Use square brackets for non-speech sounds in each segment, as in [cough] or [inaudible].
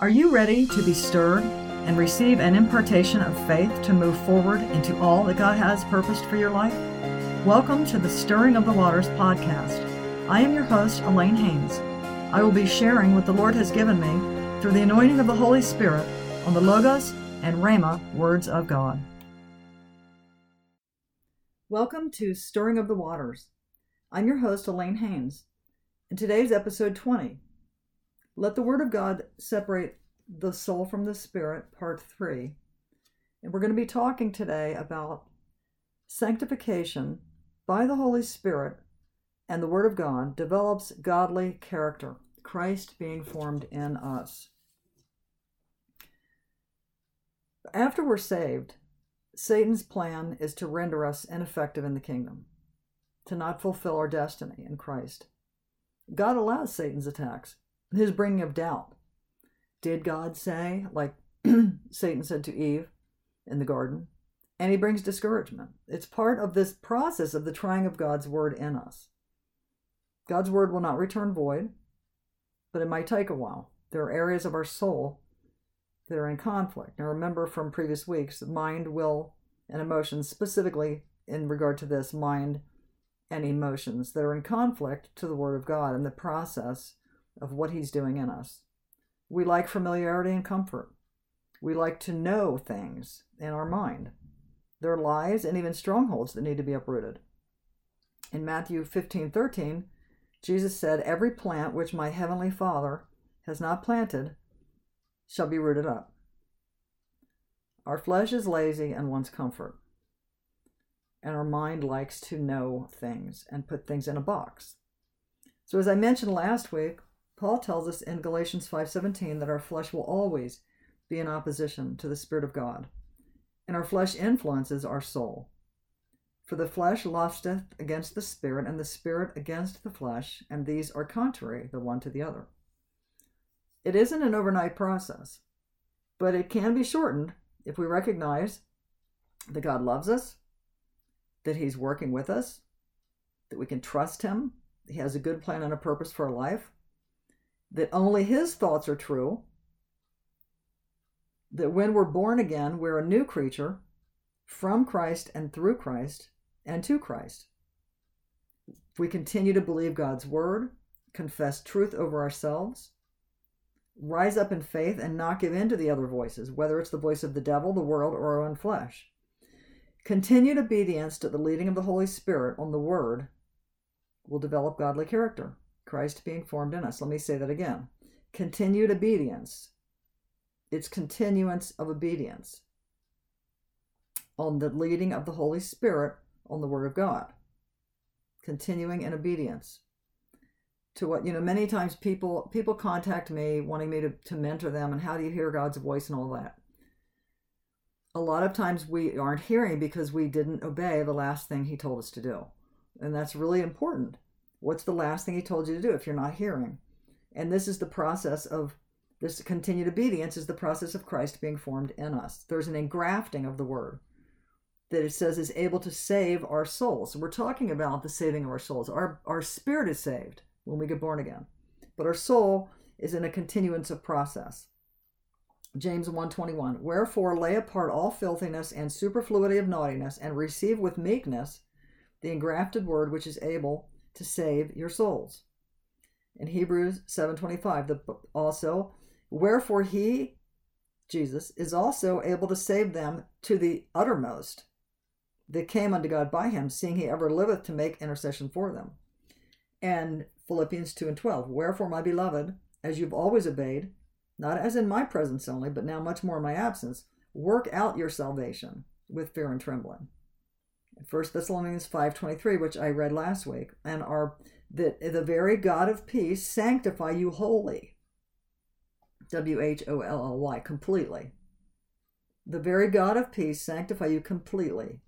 Are you ready to be stirred and receive an impartation of faith to move forward into all that God has purposed for your life? Welcome to the Stirring of the Waters podcast. I am your host, Alane Haynes. I will be sharing what the Lord has given me through the anointing of the Holy Spirit on the Logos and Rhema words of God. Welcome to Stirring of the Waters. I'm your host, Alane Haynes, In today's episode 20 let the Word of God separate the soul from the spirit, part three. And we're going to be talking today about sanctification by the Holy Spirit and the Word of God develops godly character, Christ being formed in us. After we're saved, Satan's plan is to render us ineffective in the kingdom, to not fulfill our destiny in Christ. God allows Satan's attacks his bringing of doubt. Did God say, like [clears throat] Satan said to Eve in the garden? And he brings discouragement. It's part of this process of the trying of God's word in us. God's word will not return void, but it might take a while. There are areas of our soul that are in conflict. Now, remember from previous weeks, mind, will, and emotions, specifically in regard to this, mind and emotions that are in conflict to the Word of God and the process of what He's doing in us. We like familiarity and comfort. We like to know things in our mind. There are lies and even strongholds that need to be uprooted. In Matthew 15 13, Jesus said, Every plant which my heavenly Father has not planted shall be rooted up. Our flesh is lazy and wants comfort. And our mind likes to know things and put things in a box. So, as I mentioned last week, Paul tells us in Galatians 5:17 that our flesh will always be in opposition to the spirit of God, and our flesh influences our soul. For the flesh lusteth against the spirit, and the spirit against the flesh, and these are contrary the one to the other. It isn't an overnight process, but it can be shortened if we recognize that God loves us, that He's working with us, that we can trust Him, He has a good plan and a purpose for our life, that only his thoughts are true, that when we're born again, we're a new creature from Christ and through Christ and to Christ. If we continue to believe God's word, confess truth over ourselves, rise up in faith, and not give in to the other voices, whether it's the voice of the devil, the world, or our own flesh. Continued obedience to the leading of the Holy Spirit on the word will develop godly character. Christ being formed in us. Let me say that again. Continued obedience. It's continuance of obedience on the leading of the Holy Spirit on the Word of God. Continuing in obedience to what you know many times people people contact me wanting me to, to mentor them and how do you hear god's voice and all that a lot of times we aren't hearing because we didn't obey the last thing he told us to do and that's really important What's the last thing he told you to do if you're not hearing? And this is the process of this continued obedience is the process of Christ being formed in us. There's an engrafting of the word that it says is able to save our souls. We're talking about the saving of our souls. Our our spirit is saved when we get born again. But our soul is in a continuance of process. James 1:21 Wherefore lay apart all filthiness and superfluity of naughtiness and receive with meekness the engrafted word which is able to save your souls. In Hebrews 7:25, the also wherefore he Jesus is also able to save them to the uttermost that came unto God by him, seeing he ever liveth to make intercession for them. And Philippians 2 and 12, wherefore, my beloved, as you've always obeyed, not as in my presence only, but now much more in my absence, work out your salvation with fear and trembling. 1 Thessalonians 5:23, which I read last week, and are that the very God of peace sanctify you wholly. W H O L L Y, completely. The very God of peace sanctify you completely.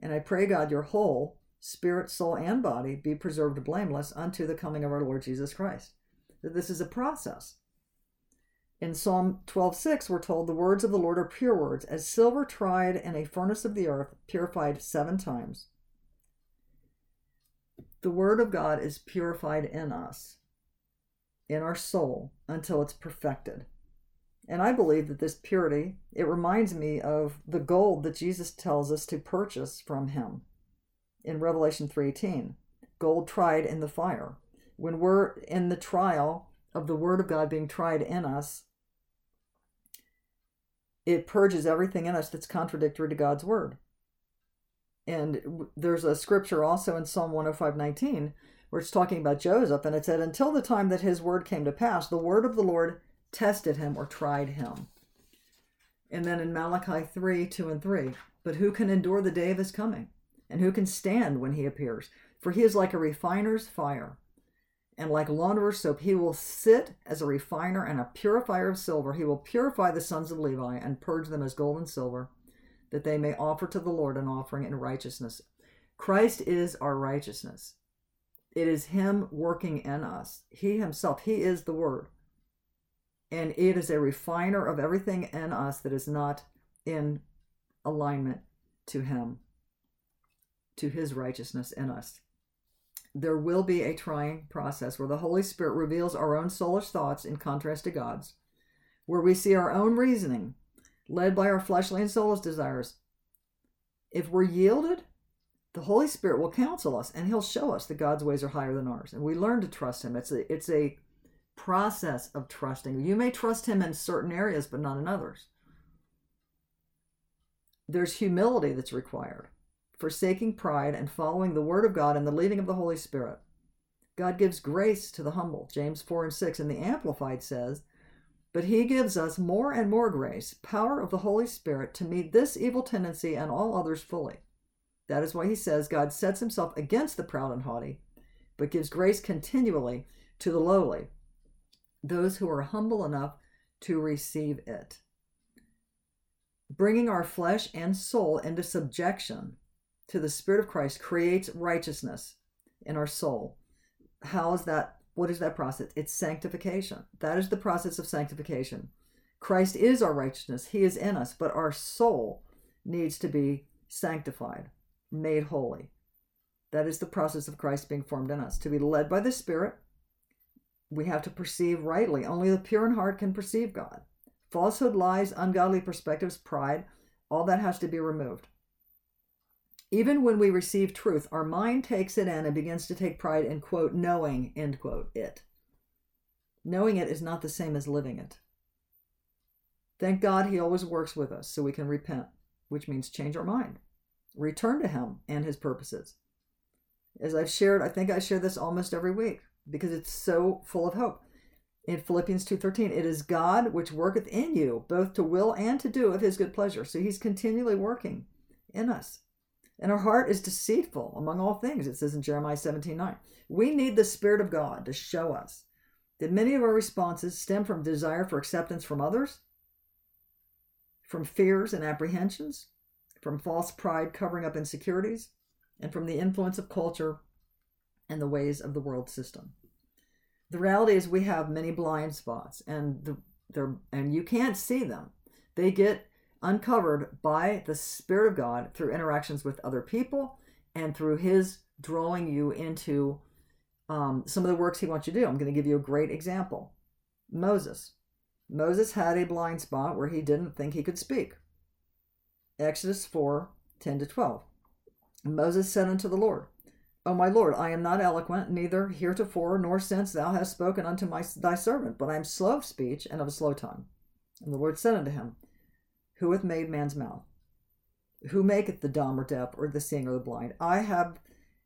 And I pray God your whole spirit, soul, and body be preserved blameless unto the coming of our Lord Jesus Christ. That this is a process. In Psalm 12:6 we're told the words of the Lord are pure words, as silver tried in a furnace of the earth, purified 7 times. The word of God is purified in us, in our soul until it's perfected. And I believe that this purity, it reminds me of the gold that Jesus tells us to purchase from him in Revelation 3:18. Gold tried in the fire. When we're in the trial of the word of God being tried in us, it purges everything in us that's contradictory to God's word. And there's a scripture also in Psalm 105:19 where it's talking about Joseph, and it said, Until the time that his word came to pass, the word of the Lord tested him or tried him. And then in Malachi 3 2 and 3, But who can endure the day of his coming? And who can stand when he appears? For he is like a refiner's fire, and like launderer's soap. He will sit as a refiner and a purifier of silver. He will purify the sons of Levi and purge them as gold and silver, that they may offer to the Lord an offering in righteousness. Christ is our righteousness. It is Him working in us. He Himself, He is the Word. And it is a refiner of everything in us that is not in alignment to Him, to His righteousness in us. There will be a trying process where the Holy Spirit reveals our own soulish thoughts in contrast to God's, where we see our own reasoning led by our fleshly and soulish desires. If we're yielded the Holy Spirit will counsel us and he'll show us that God's ways are higher than ours. And we learn to trust him. It's a it's a process of trusting. You may trust him in certain areas but not in others. There's humility that's required, forsaking pride and following the word of God and the leading of the Holy Spirit. God gives grace to the humble. James 4 and 6 and the Amplified says, but he gives us more and more grace, power of the Holy Spirit to meet this evil tendency and all others fully. That is why he says God sets himself against the proud and haughty, but gives grace continually to the lowly, those who are humble enough to receive it. Bringing our flesh and soul into subjection to the Spirit of Christ creates righteousness in our soul. How is that? What is that process? It's sanctification. That is the process of sanctification. Christ is our righteousness, He is in us, but our soul needs to be sanctified made holy. That is the process of Christ being formed in us. To be led by the Spirit, we have to perceive rightly. Only the pure in heart can perceive God. Falsehood, lies, ungodly perspectives, pride, all that has to be removed. Even when we receive truth, our mind takes it in and begins to take pride in, quote, knowing, end quote, it. Knowing it is not the same as living it. Thank God he always works with us so we can repent, which means change our mind return to Him and His purposes. As I've shared, I think I share this almost every week because it's so full of hope. In Philippians 2:13, it is God which worketh in you both to will and to do of his good pleasure. So he's continually working in us. And our heart is deceitful among all things, it says in Jeremiah 17:9. We need the Spirit of God to show us that many of our responses stem from desire for acceptance from others, from fears and apprehensions, from false pride covering up insecurities, and from the influence of culture and the ways of the world system. The reality is we have many blind spots and the they're, and you can't see them. They get uncovered by the Spirit of God through interactions with other people and through His drawing you into um, some of the works He wants you to do. I'm going to give you a great example Moses. Moses had a blind spot where he didn't think he could speak. Exodus 4 10 to 12. Moses said unto the Lord, O my Lord, I am not eloquent, neither heretofore nor since thou hast spoken unto my, thy servant, but I am slow of speech and of a slow tongue. And the Lord said unto him, Who hath made man's mouth? Who maketh the dumb or deaf or the seeing or the blind? I have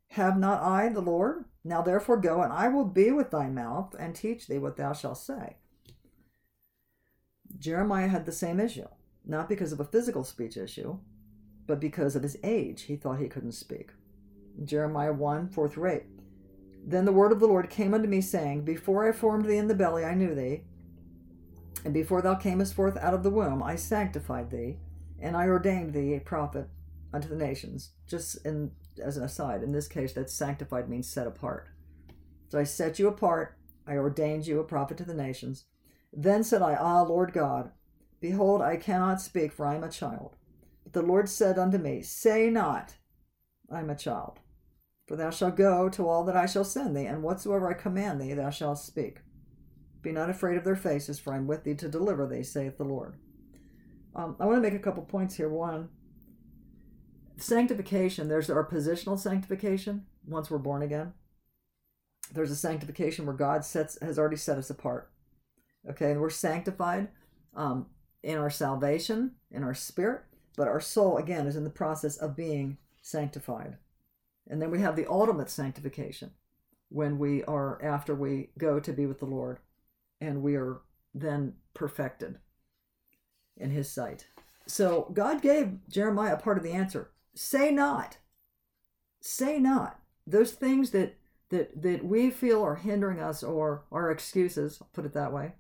have not I the Lord? Now therefore go, and I will be with thy mouth and teach thee what thou shalt say. Jeremiah had the same issue not because of a physical speech issue, but because of his age. He thought he couldn't speak. Jeremiah 1 4 through 8. Then the word of the Lord came unto me, saying, Before I formed thee in the belly, I knew thee. And before thou camest forth out of the womb, I sanctified thee, and I ordained thee a prophet unto the nations. Just in, as an aside, in this case, that sanctified means set apart. So I set you apart, I ordained you a prophet to the nations. Then said I, Ah, Lord God, Behold, I cannot speak, for I am a child. But the Lord said unto me, Say not, I am a child. For thou shalt go to all that I shall send thee, and whatsoever I command thee, thou shalt speak. Be not afraid of their faces, for I am with thee to deliver thee, saith the Lord. Um, I want to make a couple points here. One, sanctification, there's our positional sanctification once we're born again. There's a sanctification where God sets has already set us apart. Okay, and we're sanctified um, in our salvation, in our spirit, but our soul, again, is in the process of being sanctified. And then we have the ultimate sanctification when we are, after we go to be with the Lord, and we are then perfected in His sight. So God gave Jeremiah part of the answer. Say not. Say not. Those things that that that we feel are hindering us or are excuses, I'll put it that way,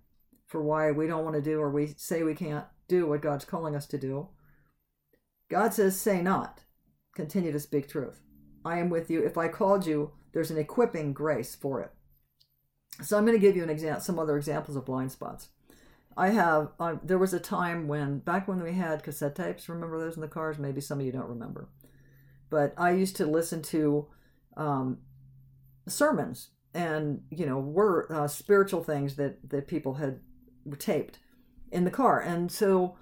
for why we don't want to do or we say we can't do what God's calling us to do. God says, say not. Continue to speak truth. I am with you. If I called you, there's an equipping grace for it. So I'm going to give you an example, some other examples of blind spots. I have. Uh, there was a time when back when we had cassette tapes. Remember those in the cars? Maybe some of you don't remember, but I used to listen to um, sermons and you know were uh, spiritual things that that people had taped in the car, and so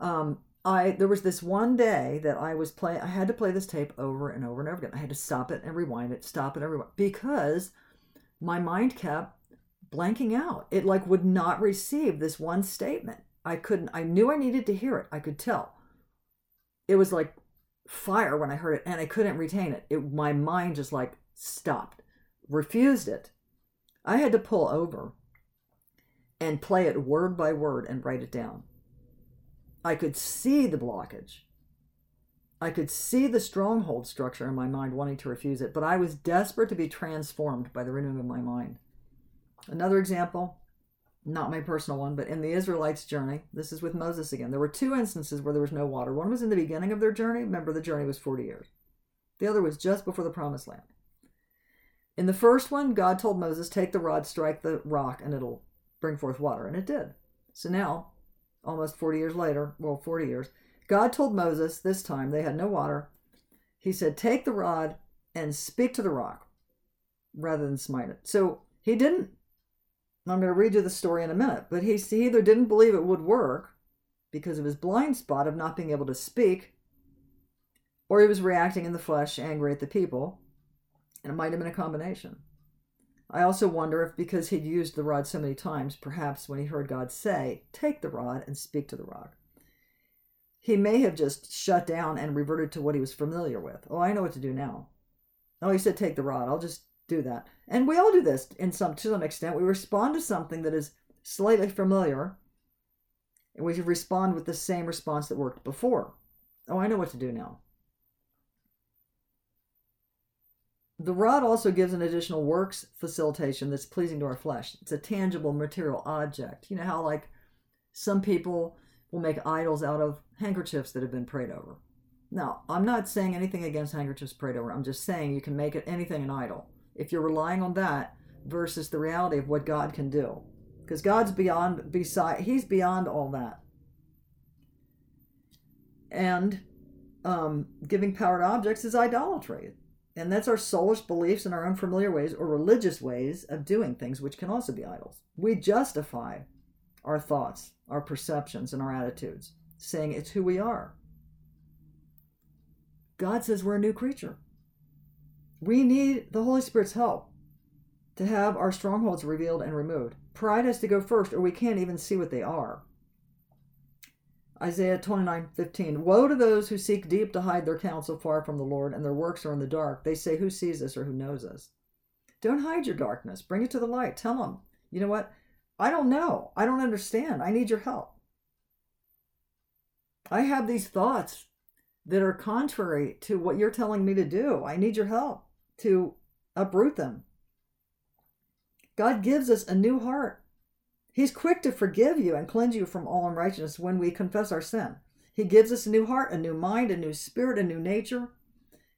um, I there was this one day that I was playing. I had to play this tape over and over and over again. I had to stop it and rewind it, stop it and rewind because my mind kept blanking out. It like would not receive this one statement. I couldn't. I knew I needed to hear it. I could tell. It was like fire when I heard it, and I couldn't retain it. It my mind just like stopped, refused it. I had to pull over and play it word by word and write it down I could see the blockage. I could see the stronghold structure in my mind wanting to refuse it, but I was desperate to be transformed by the renewing of my mind. Another example, not my personal one, but in the Israelites' journey, this is with Moses again. There were two instances where there was no water. One was in the beginning of their journey. Remember, the journey was 40 years. The other was just before the promised land. In the first one, God told Moses, Take the rod, strike the rock, and it'll bring forth water. And it did. So now almost 40 years later, well, 40 years, God told Moses this time they had no water. He said, Take the rod and speak to the rock rather than smite it. So he didn't. I'm going to read you the story in a minute, but he, he either didn't believe it would work because of his blind spot of not being able to speak, or he was reacting in the flesh, angry at the people, and it might have been a combination. I also wonder if because he'd used the rod so many times, perhaps when he heard God say, Take the rod and speak to the rock, he may have just shut down and reverted to what he was familiar with. Oh, I know what to do now. Oh, he said, Take the rod. I'll just do that. And we all do this in some to some extent. We respond to something that is slightly familiar, and we respond with the same response that worked before. Oh, I know what to do now. The rod also gives an additional works facilitation that's pleasing to our flesh. It's a tangible material object. You know how, like, some people will make idols out of handkerchiefs that have been prayed over. Now, I'm not saying anything against handkerchiefs prayed over. I'm just saying you can make it anything an idol if you're relying on that versus the reality of what God can do. Because God's beyond, beside, He's beyond all that. And um, giving power to objects is idolatry. And that's our soulish beliefs and our unfamiliar ways or religious ways of doing things, which can also be idols. We justify our thoughts, our perceptions, and our attitudes, saying it's who we are. God says we're a new creature. We need the Holy Spirit's help to have our strongholds revealed and removed. Pride has to go first, or we can't even see what they are. Isaiah 29 15. Woe to those who seek deep to hide their counsel far from the Lord, and their works are in the dark. They say, Who sees us or who knows us? Don't hide your darkness. Bring it to the light. Tell them, you know what? I don't know. I don't understand. I need your help. I have these thoughts that are contrary to what you're telling me to do. I need your help to uproot them. God gives us a new heart. He's quick to forgive you and cleanse you from all unrighteousness when we confess our sin. He gives us a new heart, a new mind, a new spirit, a new nature.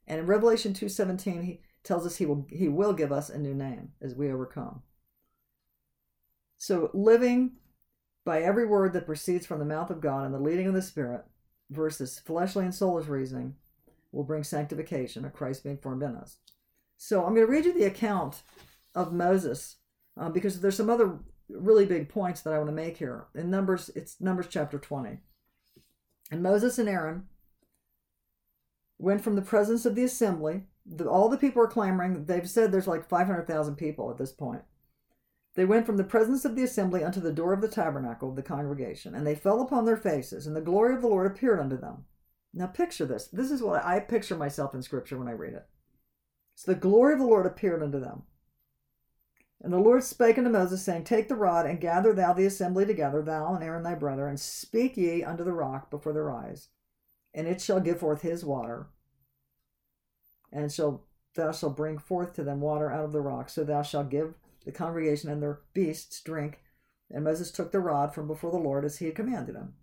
And in Revelation 2:17, he tells us he will he will give us a new name as we overcome. So living by every word that proceeds from the mouth of God and the leading of the Spirit versus fleshly and soulish reasoning will bring sanctification of Christ being formed in us. So I'm going to read you the account of Moses uh, because there's some other really big points that I want to make here. In Numbers, it's Numbers chapter 20. And Moses and Aaron went from the presence of the assembly. The, all the people are clamoring. They've said there's like 500,000 people at this point. They went from the presence of the assembly unto the door of the tabernacle of the congregation, and they fell upon their faces, and the glory of the Lord appeared unto them. Now picture this. This is what I picture myself in Scripture when I read it. So the glory of the Lord appeared unto them. And the Lord spake unto Moses, saying, Take the rod, and gather thou the assembly together, thou and Aaron thy brother, and speak ye unto the rock before their eyes, and it shall give forth his water, and shall thou shalt bring forth to them water out of the rock. So thou shalt give the congregation and their beasts drink. And Moses took the rod from before the Lord as he had commanded him.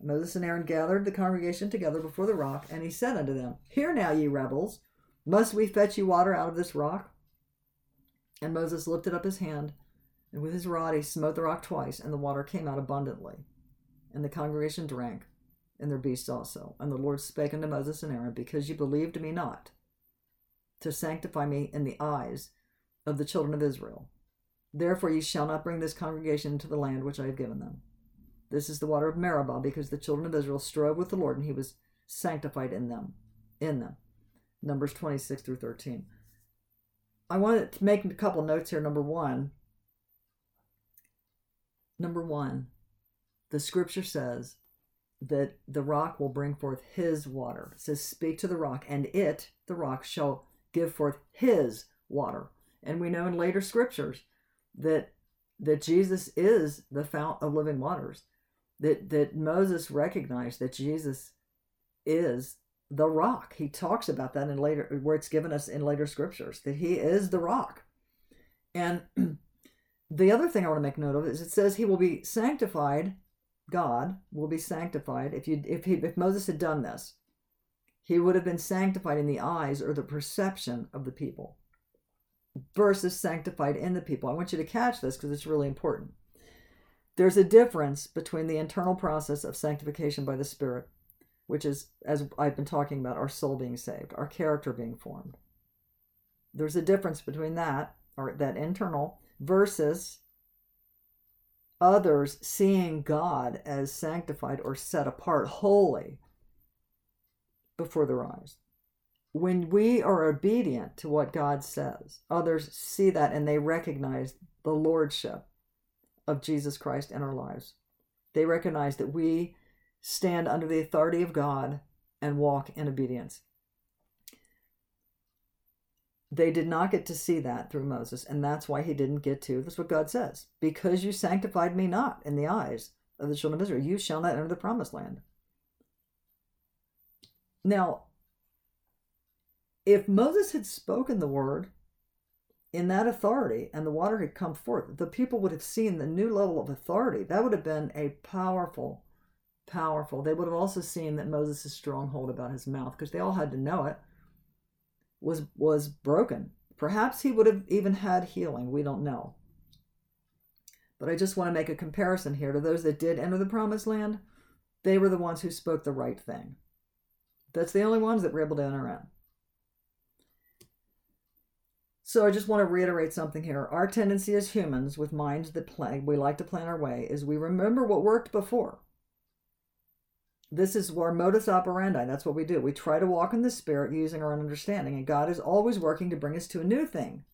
And Moses and Aaron gathered the congregation together before the rock, and he said unto them, Hear now, ye rebels, must we fetch you water out of this rock? And Moses lifted up his hand, and with his rod he smote the rock twice, and the water came out abundantly. And the congregation drank, and their beasts also. And the Lord spake unto Moses and Aaron, Because ye believed me not, to sanctify me in the eyes of the children of Israel. Therefore ye shall not bring this congregation into the land which I have given them. This is the water of Meribah, because the children of Israel strove with the Lord, and he was sanctified in them. In them. Numbers 26 through 13. I want to make a couple notes here. Number one, number one, the scripture says that the rock will bring forth his water. It says, Speak to the rock, and it, the rock, shall give forth his water. And we know in later scriptures that that Jesus is the fount of living waters. That that Moses recognized that Jesus is the rock. He talks about that in later where it's given us in later scriptures that he is the rock. And [clears throat] the other thing I want to make note of is it says he will be sanctified. God will be sanctified. If you if he if Moses had done this, he would have been sanctified in the eyes or the perception of the people versus sanctified in the people. I want you to catch this because it's really important. There's a difference between the internal process of sanctification by the Spirit, which is, as I've been talking about, our soul being saved, our character being formed. There's a difference between that, or that internal, versus others seeing God as sanctified or set apart, holy, before their eyes when we are obedient to what God says, others see that and they recognize the lordship of Jesus Christ in our lives. They recognize that we stand under the authority of God and walk in obedience. They did not get to see that through Moses, and that's why he didn't get to. That's what God says. Because you sanctified me not in the eyes of the children of Israel, you shall not enter the promised land. Now, if Moses had spoken the word in that authority and the water had come forth, the people would have seen the new level of authority. That would have been a powerful, powerful. They would have also seen that Moses' stronghold about his mouth, because they all had to know it, was was broken. Perhaps he would have even had healing. We don't know. But I just want to make a comparison here to those that did enter the promised land. They were the ones who spoke the right thing. That's the only ones that were able to enter in. So I just want to reiterate something here. Our tendency as humans with minds that plan, we like to plan our way, is we remember what worked before. This is our modus operandi. That's what we do. We try to walk in the Spirit using our own understanding, and God is always working to bring us to a new thing.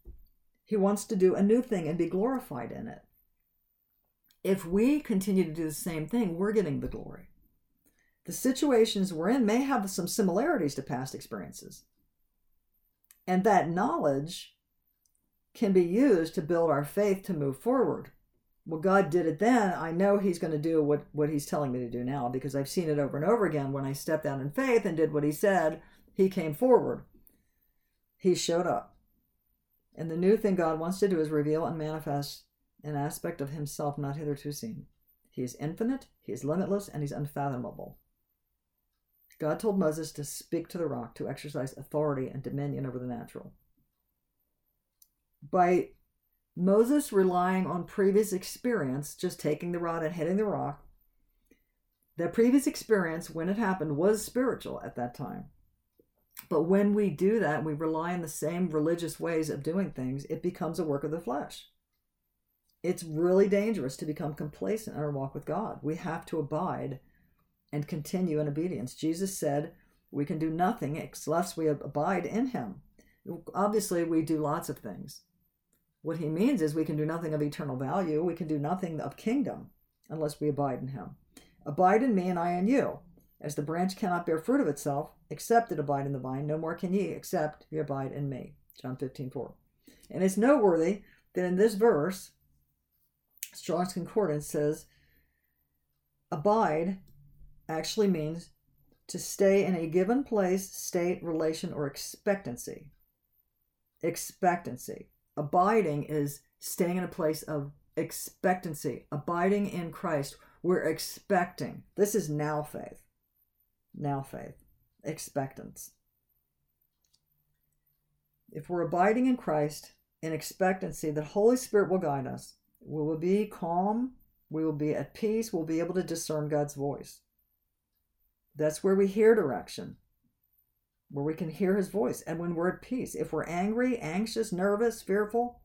He wants to do a new thing and be glorified in it. If we continue to do the same thing, we're getting the glory. The situations we're in may have some similarities to past experiences. And that knowledge can be used to build our faith to move forward. Well, God did it then. I know He's going to do what, what He's telling me to do now because I've seen it over and over again. When I stepped out in faith and did what He said, He came forward. He showed up. And the new thing God wants to do is reveal and manifest an aspect of Himself not hitherto seen. He is infinite, He is limitless, and He's unfathomable. God told Moses to speak to the rock to exercise authority and dominion over the natural by Moses relying on previous experience, just taking the rod and hitting the rock, that previous experience, when it happened, was spiritual at that time. But when we do that, we rely on the same religious ways of doing things, it becomes a work of the flesh. it's really dangerous to become complacent in our walk with God. We have to abide and continue in obedience. Jesus said, We can do nothing unless we abide in Him. Obviously, we do lots of things. What He means is we can do nothing of eternal value, we can do nothing of kingdom unless we abide in Him. Abide in me, and I in you. As the branch cannot bear fruit of itself, except it abide in the vine, no more can ye, except ye abide in me. John 15, 4. And it's noteworthy that in this verse, Strong's Concordance says, abide actually means to stay in a given place, state, relation, or expectancy. Expectancy. Abiding is staying in a place of expectancy. Abiding in Christ. We're expecting. This is now faith. Now faith. Expectance. If we're abiding in Christ in expectancy, the Holy Spirit will guide us. We will be calm. We will be at peace. We'll be able to discern God's voice. That's where we hear direction, where we can hear his voice. And when we're at peace, if we're angry, anxious, nervous, fearful,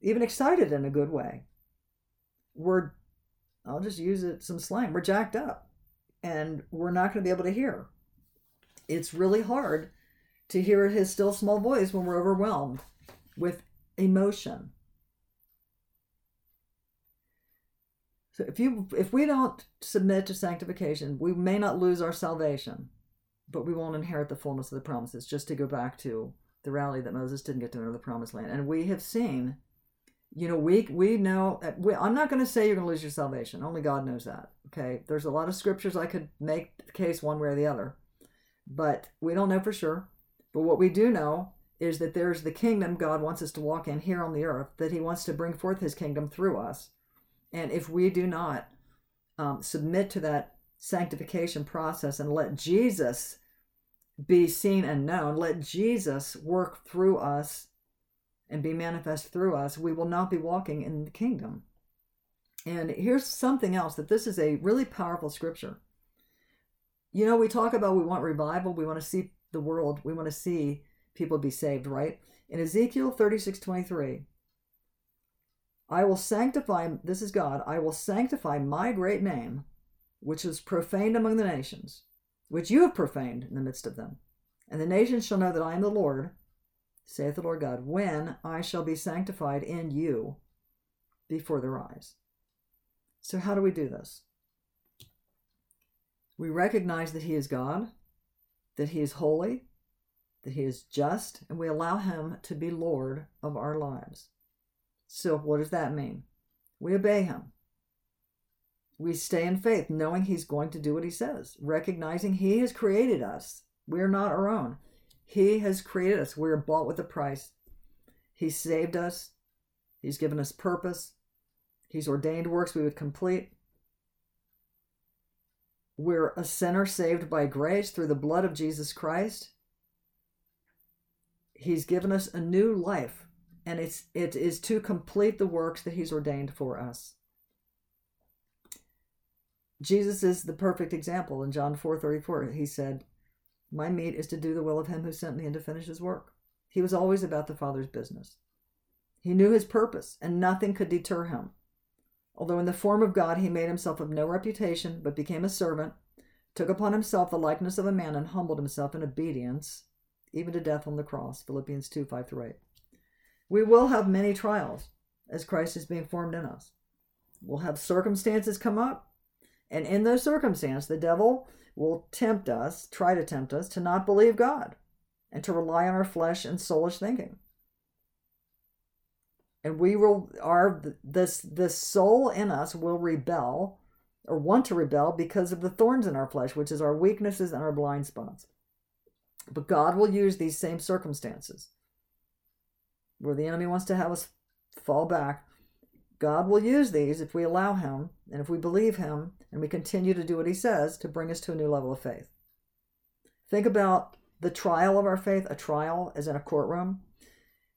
even excited in a good way, we're, I'll just use it some slang, we're jacked up and we're not going to be able to hear. It's really hard to hear his still small voice when we're overwhelmed with emotion. So if you if we don't submit to sanctification, we may not lose our salvation, but we won't inherit the fullness of the promises. Just to go back to the rally that Moses didn't get to enter the promised land, and we have seen, you know, we we know. We, I'm not going to say you're going to lose your salvation. Only God knows that. Okay, there's a lot of scriptures I could make the case one way or the other, but we don't know for sure. But what we do know is that there's the kingdom God wants us to walk in here on the earth. That He wants to bring forth His kingdom through us and if we do not um, submit to that sanctification process and let Jesus be seen and known, let Jesus work through us and be manifest through us, we will not be walking in the kingdom. And here's something else that this is a really powerful scripture. You know, we talk about we want revival, we want to see the world, we want to see people be saved, right? In Ezekiel 36 23, I will sanctify, this is God, I will sanctify my great name, which is profaned among the nations, which you have profaned in the midst of them. And the nations shall know that I am the Lord, saith the Lord God, when I shall be sanctified in you before their eyes. So, how do we do this? We recognize that He is God, that He is holy, that He is just, and we allow Him to be Lord of our lives. So, what does that mean? We obey him. We stay in faith, knowing he's going to do what he says, recognizing he has created us. We're not our own. He has created us. We're bought with a price. He saved us. He's given us purpose. He's ordained works we would complete. We're a sinner saved by grace through the blood of Jesus Christ. He's given us a new life and it's it is to complete the works that he's ordained for us jesus is the perfect example. In john 4 34 he said my meat is to do the will of him who sent me and to finish his work. He was always about the father's business. He knew his purpose and nothing could deter him. Although in the form of god he made himself of no reputation but became a servant took upon himself the likeness of a man and humbled himself in obedience even to death on the cross. Philippians 2 5 through 8 we will have many trials as Christ is being formed in us. We'll have circumstances come up, and in those circumstances, the devil will tempt us, try to tempt us, to not believe God and to rely on our flesh and soulish thinking. And we will, our this this soul in us will rebel or want to rebel because of the thorns in our flesh, which is our weaknesses and our blind spots. But God will use these same circumstances where the enemy wants to have us fall back, God will use these if we allow Him and if we believe Him and we continue to do what He says to bring us to a new level of faith. Think about the trial of our faith, a trial as in a courtroom.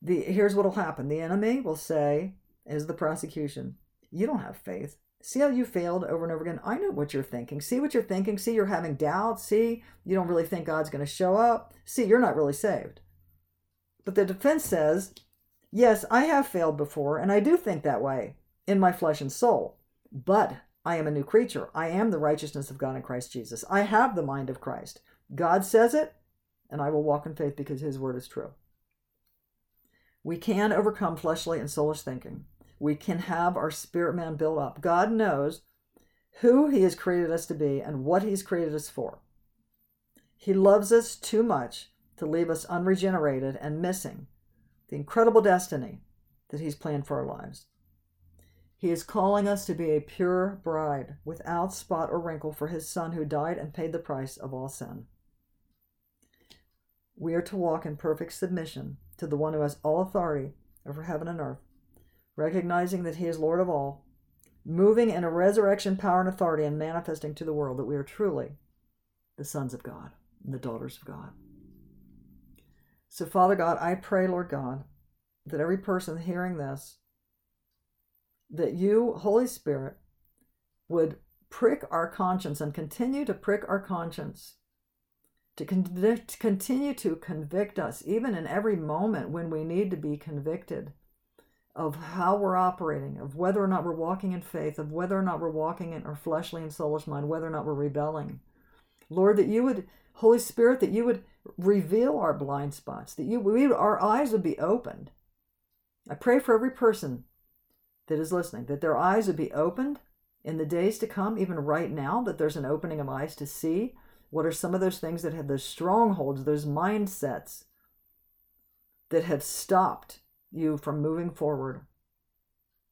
The, here's what will happen the enemy will say, as the prosecution, You don't have faith. See how you failed over and over again? I know what you're thinking. See what you're thinking. See, you're having doubts. See, you don't really think God's going to show up. See, you're not really saved. But the defense says, Yes, I have failed before, and I do think that way. in my flesh and soul, but I am a new creature. I am the righteousness of God in Christ Jesus. I have the mind of Christ. God says it, and I will walk in faith because his word is true. We can overcome fleshly and soulish thinking. We can have our spirit man built up. God knows who he has created us to be and what he's created us for. He loves us too much to leave us unregenerated and missing the incredible destiny that he's planned for our lives. He is calling us to be a pure bride without spot or wrinkle for his son who died and paid the price of all sin. We are to walk in perfect submission to the one who has all authority over heaven and earth, recognizing that he is Lord of all, moving in a resurrection power and authority, and manifesting to the world that we are truly the sons of God and the daughters of God. So, Father God, I pray, Lord God, that every person hearing this, that you, Holy Spirit, would prick our conscience and continue to prick our conscience to convict, continue to convict us, even in every moment when we need to be convicted of how we're operating, of whether or not we're walking in faith, of whether or not we're walking in our fleshly and soulish mind, whether or not we're rebelling. Lord, that you would, Holy Spirit, that you would reveal our blind spots, that you, we, our eyes would be opened. I pray for every person that is listening, that their eyes would be opened in the days to come, even right now, that there's an opening of eyes to see what are some of those things that have those strongholds, those mindsets that have stopped you from moving forward?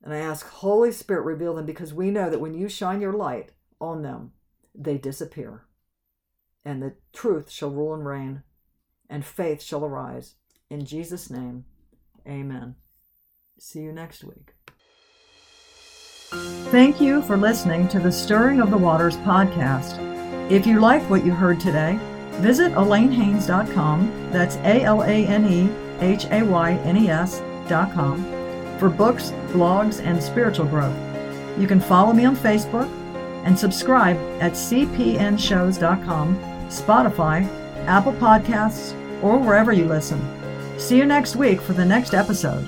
And I ask, Holy Spirit, reveal them because we know that when you shine your light on them, they disappear. And the truth shall rule and reign, and faith shall arise. In Jesus' name, amen. See you next week. Thank you for listening to the Stirring of the Waters podcast. If you liked what you heard today, visit AlaneHaynes.com, that's A L A N E H A Y N E S.com, for books, blogs, and spiritual growth. You can follow me on Facebook and subscribe at cpnshows.com, Spotify, Apple Podcasts, or wherever you listen. See you next week for the next episode.